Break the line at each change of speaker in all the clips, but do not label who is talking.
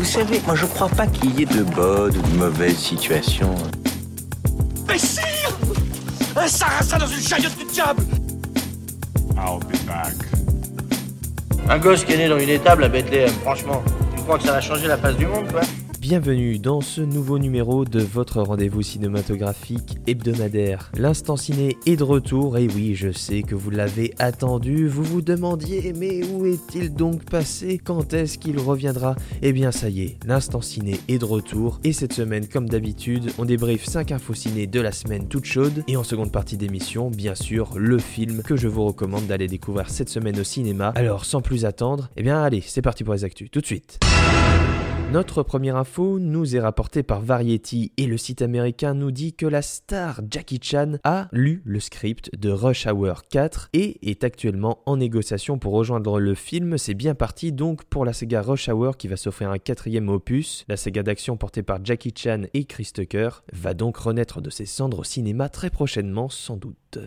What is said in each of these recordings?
Vous savez, moi je crois pas qu'il y ait de bonnes ou de mauvaises situations.
Mais sire Un sarrasin dans une chariote du diable
I'll be back.
Un gosse qui est né dans une étable à Bethléem, franchement. Tu crois que ça va changer la face du monde, quoi
Bienvenue dans ce nouveau numéro de votre rendez-vous cinématographique hebdomadaire. L'instant ciné est de retour et oui, je sais que vous l'avez attendu, vous vous demandiez mais où est-il donc passé? Quand est-ce qu'il reviendra? Eh bien ça y est, l'instant ciné est de retour et cette semaine comme d'habitude, on débriefe 5 infos ciné de la semaine toute chaude et en seconde partie d'émission, bien sûr, le film que je vous recommande d'aller découvrir cette semaine au cinéma. Alors sans plus attendre, eh bien allez, c'est parti pour les actus tout de suite. Notre première info nous est rapportée par Variety et le site américain nous dit que la star Jackie Chan a lu le script de Rush Hour 4 et est actuellement en négociation pour rejoindre le film. C'est bien parti donc pour la saga Rush Hour qui va s'offrir un quatrième opus. La saga d'action portée par Jackie Chan et Chris Tucker va donc renaître de ses cendres au cinéma très prochainement sans doute.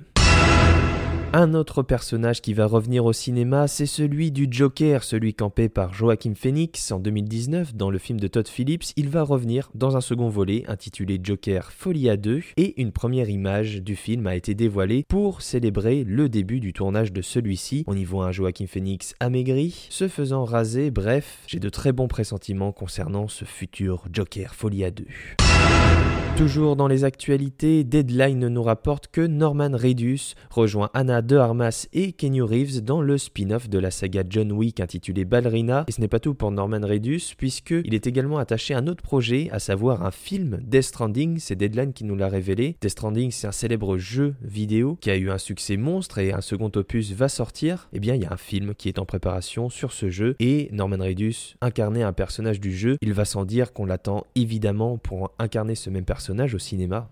Un autre personnage qui va revenir au cinéma, c'est celui du Joker, celui campé par Joaquin Phoenix en 2019 dans le film de Todd Phillips. Il va revenir dans un second volet intitulé Joker Folie à 2 et une première image du film a été dévoilée pour célébrer le début du tournage de celui-ci. On y voit un Joaquin Phoenix amaigri, se faisant raser, bref, j'ai de très bons pressentiments concernant ce futur Joker Folie à 2. Toujours dans les actualités, Deadline nous rapporte que Norman Reedus rejoint Anna de Armas et Kenny Reeves dans le spin-off de la saga John Wick intitulé Ballerina. Et ce n'est pas tout pour Norman Reedus, puisqu'il est également attaché à un autre projet, à savoir un film, Death Stranding, c'est Deadline qui nous l'a révélé. Death Stranding, c'est un célèbre jeu vidéo qui a eu un succès monstre et un second opus va sortir. Eh bien, il y a un film qui est en préparation sur ce jeu et Norman Reedus incarnait un personnage du jeu. Il va sans dire qu'on l'attend évidemment pour incarner ce même personnage au cinéma.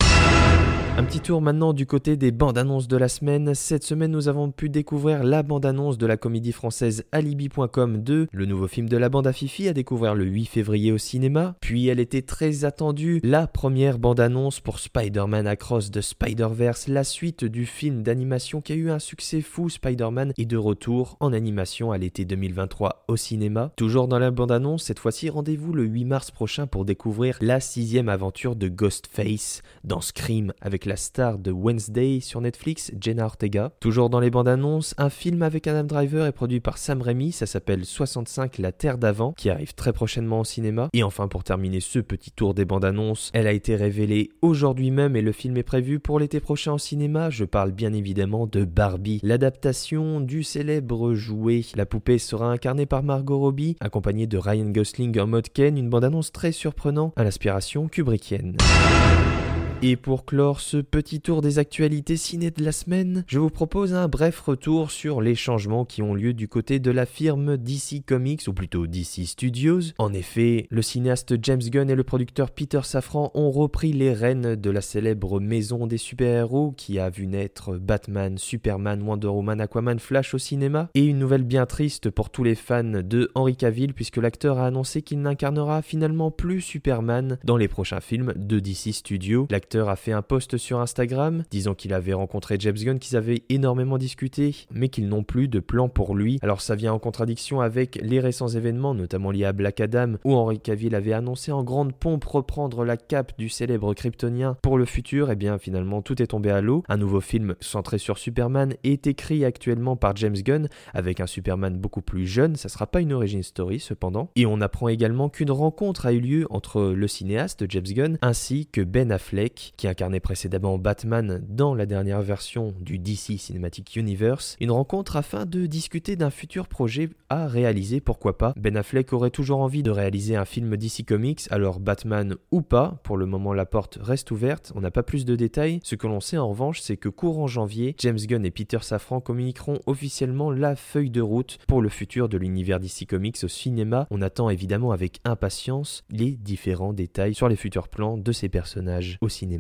Un petit tour maintenant du côté des bandes annonces de la semaine. Cette semaine, nous avons pu découvrir la bande annonce de la comédie française Alibi.com 2, le nouveau film de la bande à Fifi à découvrir le 8 février au cinéma. Puis elle était très attendue, la première bande annonce pour Spider-Man Across the Spider-Verse, la suite du film d'animation qui a eu un succès fou. Spider-Man est de retour en animation à l'été 2023 au cinéma. Toujours dans la bande annonce, cette fois-ci, rendez-vous le 8 mars prochain pour découvrir la sixième aventure de Ghostface dans Scream avec la star de Wednesday sur Netflix, Jenna Ortega. Toujours dans les bandes annonces, un film avec Adam Driver est produit par Sam Raimi, ça s'appelle 65 La Terre d'avant, qui arrive très prochainement au cinéma. Et enfin, pour terminer ce petit tour des bandes annonces, elle a été révélée aujourd'hui même et le film est prévu pour l'été prochain au cinéma. Je parle bien évidemment de Barbie, l'adaptation du célèbre jouet. La poupée sera incarnée par Margot Robbie, accompagnée de Ryan Gosling en mode Ken, une bande annonce très surprenante à l'inspiration kubrickienne. Et pour clore ce petit tour des actualités ciné de la semaine, je vous propose un bref retour sur les changements qui ont lieu du côté de la firme DC Comics, ou plutôt DC Studios. En effet, le cinéaste James Gunn et le producteur Peter Safran ont repris les rênes de la célèbre maison des super-héros qui a vu naître Batman, Superman, Wonder Woman, Aquaman, Flash au cinéma. Et une nouvelle bien triste pour tous les fans de Henry Cavill puisque l'acteur a annoncé qu'il n'incarnera finalement plus Superman dans les prochains films de DC Studios a fait un post sur Instagram disant qu'il avait rencontré James Gunn, qu'ils avaient énormément discuté, mais qu'ils n'ont plus de plan pour lui. Alors ça vient en contradiction avec les récents événements, notamment liés à Black Adam, où Henry Cavill avait annoncé en grande pompe reprendre la cape du célèbre kryptonien pour le futur. Et eh bien finalement tout est tombé à l'eau. Un nouveau film centré sur Superman est écrit actuellement par James Gunn avec un Superman beaucoup plus jeune. Ça sera pas une origin story cependant. Et on apprend également qu'une rencontre a eu lieu entre le cinéaste James Gunn ainsi que Ben Affleck qui incarnait précédemment Batman dans la dernière version du DC Cinematic Universe, une rencontre afin de discuter d'un futur projet à réaliser, pourquoi pas. Ben Affleck aurait toujours envie de réaliser un film DC Comics, alors Batman ou pas, pour le moment la porte reste ouverte, on n'a pas plus de détails. Ce que l'on sait en revanche, c'est que courant janvier, James Gunn et Peter Safran communiqueront officiellement la feuille de route pour le futur de l'univers DC Comics au cinéma. On attend évidemment avec impatience les différents détails sur les futurs plans de ces personnages au cinéma.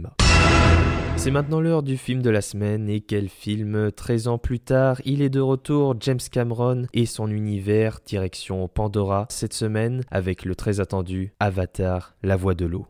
C'est maintenant l'heure du film de la semaine et quel film 13 ans plus tard, il est de retour James Cameron et son univers direction Pandora cette semaine avec le très attendu Avatar, la voix de l'eau.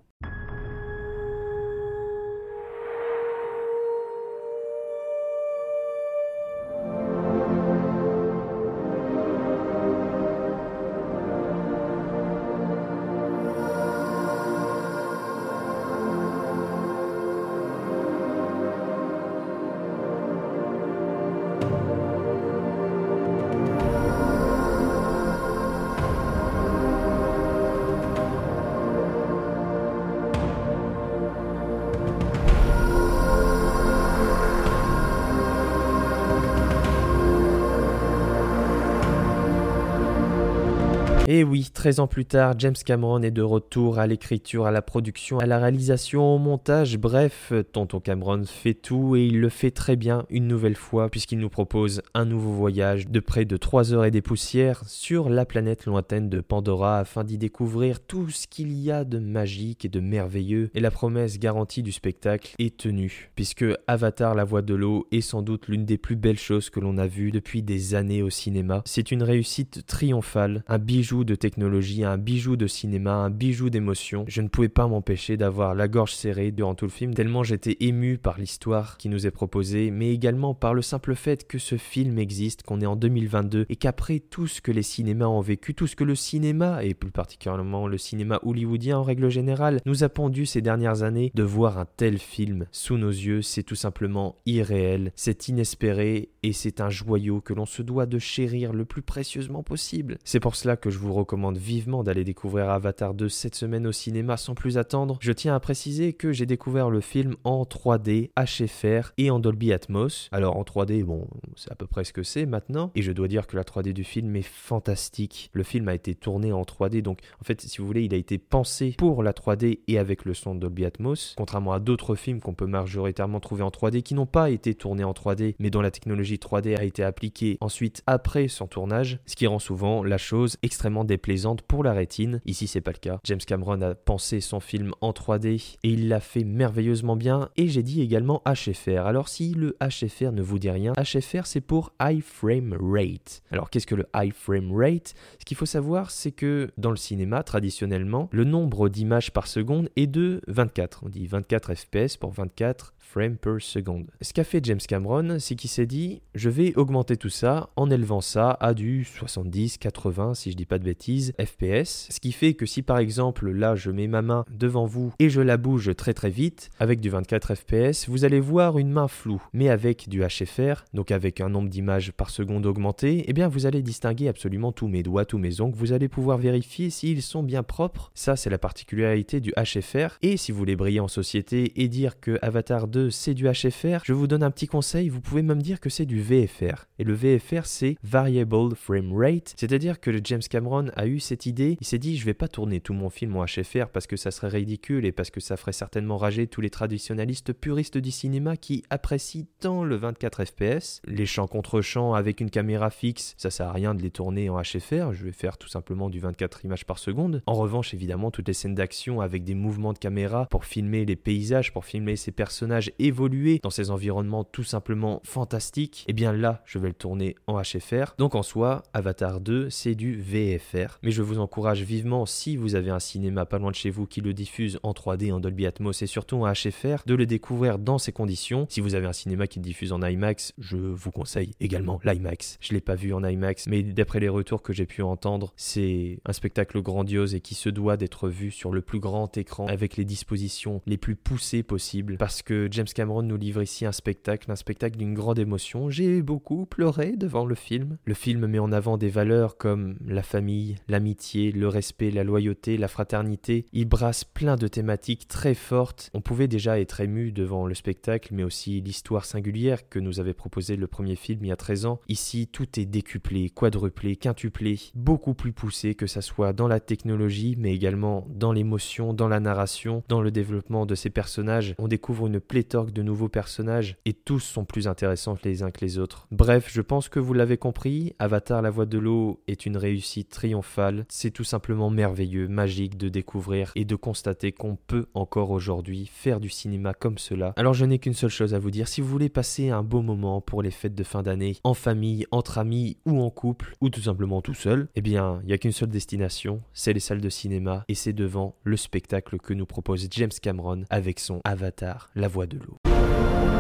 Et oui, 13 ans plus tard, James Cameron est de retour à l'écriture, à la production, à la réalisation, au montage, bref, Tonton Cameron fait tout et il le fait très bien une nouvelle fois puisqu'il nous propose un nouveau voyage de près de 3 heures et des poussières sur la planète lointaine de Pandora afin d'y découvrir tout ce qu'il y a de magique et de merveilleux et la promesse garantie du spectacle est tenue puisque Avatar la voix de l'eau est sans doute l'une des plus belles choses que l'on a vues depuis des années au cinéma. C'est une réussite triomphale, un bijou de technologie, un bijou de cinéma, un bijou d'émotion. Je ne pouvais pas m'empêcher d'avoir la gorge serrée durant tout le film, tellement j'étais ému par l'histoire qui nous est proposée, mais également par le simple fait que ce film existe, qu'on est en 2022, et qu'après tout ce que les cinémas ont vécu, tout ce que le cinéma, et plus particulièrement le cinéma hollywoodien en règle générale, nous a pondu ces dernières années, de voir un tel film sous nos yeux, c'est tout simplement irréel, c'est inespéré, et c'est un joyau que l'on se doit de chérir le plus précieusement possible. C'est pour cela que je vous recommande vivement d'aller découvrir Avatar 2 cette semaine au cinéma sans plus attendre. Je tiens à préciser que j'ai découvert le film en 3D, HFR et en Dolby Atmos. Alors en 3D, bon, c'est à peu près ce que c'est maintenant. Et je dois dire que la 3D du film est fantastique. Le film a été tourné en 3D, donc en fait, si vous voulez, il a été pensé pour la 3D et avec le son de Dolby Atmos. Contrairement à d'autres films qu'on peut majoritairement trouver en 3D qui n'ont pas été tournés en 3D, mais dont la technologie 3D a été appliquée ensuite après son tournage, ce qui rend souvent la chose extrêmement déplaisante pour la rétine. Ici, c'est pas le cas. James Cameron a pensé son film en 3D et il l'a fait merveilleusement bien. Et j'ai dit également HFR. Alors, si le HFR ne vous dit rien, HFR c'est pour High Frame Rate. Alors, qu'est-ce que le High Frame Rate? Ce qu'il faut savoir, c'est que dans le cinéma, traditionnellement, le nombre d'images par seconde est de 24. On dit 24 FPS pour 24 frames per second. Ce qu'a fait James Cameron, c'est qu'il s'est dit je vais augmenter tout ça en élevant ça à du 70, 80, si je dis pas de bêtises, FPS. Ce qui fait que si par exemple là je mets ma main devant vous et je la bouge très très vite avec du 24 FPS, vous allez voir une main floue. Mais avec du HFR, donc avec un nombre d'images par seconde augmenté, eh bien vous allez distinguer absolument tous mes doigts, tous mes ongles. Vous allez pouvoir vérifier s'ils sont bien propres. Ça c'est la particularité du HFR. Et si vous voulez briller en société et dire que Avatar 2 c'est du HFR, je vous donne un petit conseil, vous pouvez même dire que c'est du VFR. Et le VFR c'est Variable Frame Rate, c'est-à-dire que James Cameron a eu cette idée, il s'est dit je vais pas tourner tout mon film en HFR parce que ça serait ridicule et parce que ça ferait certainement rager tous les traditionnalistes puristes du cinéma qui apprécient tant le 24 FPS. Les champs contre champs avec une caméra fixe, ça sert à rien de les tourner en HFR, je vais faire tout simplement du 24 images par seconde. En revanche, évidemment, toutes les scènes d'action avec des mouvements de caméra pour filmer les paysages, pour filmer ces personnages évoluer dans ces environnements tout simplement fantastiques, et eh bien là, je vais le tourner en HFR. Donc en soi, Avatar 2, c'est du VFR. Mais je vous encourage vivement, si vous avez un cinéma pas loin de chez vous qui le diffuse en 3D, en Dolby Atmos et surtout en HFR, de le découvrir dans ces conditions. Si vous avez un cinéma qui le diffuse en IMAX, je vous conseille également l'IMAX. Je l'ai pas vu en IMAX, mais d'après les retours que j'ai pu entendre, c'est un spectacle grandiose et qui se doit d'être vu sur le plus grand écran avec les dispositions les plus poussées possibles parce que James Cameron nous livre ici un spectacle, un spectacle d'une grande émotion. J'ai beaucoup pleuré devant le film. Le film met en avant des valeurs comme la famille, l'amitié, le respect, la loyauté, la fraternité. Il brasse plein de thématiques très fortes. On pouvait déjà être ému devant le spectacle, mais aussi l'histoire singulière que nous avait proposé le premier film il y a 13 ans. Ici, tout est décuplé, quadruplé, quintuplé, beaucoup plus poussé que ça soit dans la technologie, mais également dans l'émotion, dans la narration, dans le développement de ces personnages. On découvre une de nouveaux personnages et tous sont plus intéressants les uns que les autres. Bref, je pense que vous l'avez compris, Avatar la voix de l'eau est une réussite triomphale. C'est tout simplement merveilleux, magique de découvrir et de constater qu'on peut encore aujourd'hui faire du cinéma comme cela. Alors je n'ai qu'une seule chose à vous dire, si vous voulez passer un beau moment pour les fêtes de fin d'année, en famille, entre amis ou en couple, ou tout simplement tout seul, eh bien, il n'y a qu'une seule destination, c'est les salles de cinéma et c'est devant le spectacle que nous propose James Cameron avec son Avatar, la voix de l'eau.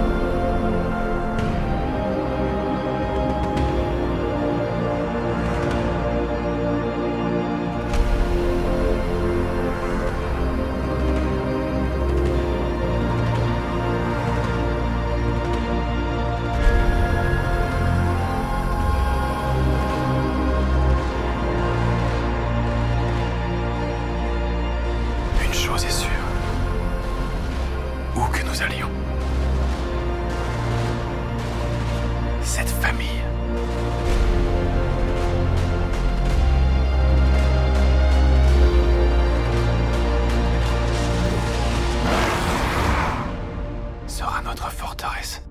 votre forteresse.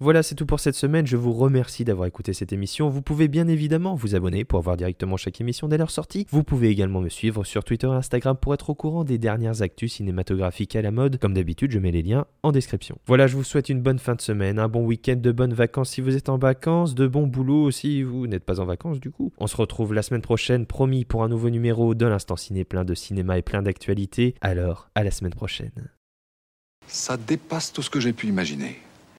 Voilà, c'est tout pour cette semaine. Je vous remercie d'avoir écouté cette émission. Vous pouvez bien évidemment vous abonner pour voir directement chaque émission dès leur sortie. Vous pouvez également me suivre sur Twitter et Instagram pour être au courant des dernières actus cinématographiques à la mode. Comme d'habitude, je mets les liens en description. Voilà, je vous souhaite une bonne fin de semaine, un bon week-end, de bonnes vacances si vous êtes en vacances, de bons boulots si vous n'êtes pas en vacances du coup. On se retrouve la semaine prochaine, promis, pour un nouveau numéro de l'Instant Ciné plein de cinéma et plein d'actualités. Alors, à la semaine prochaine.
Ça dépasse tout ce que j'ai pu imaginer.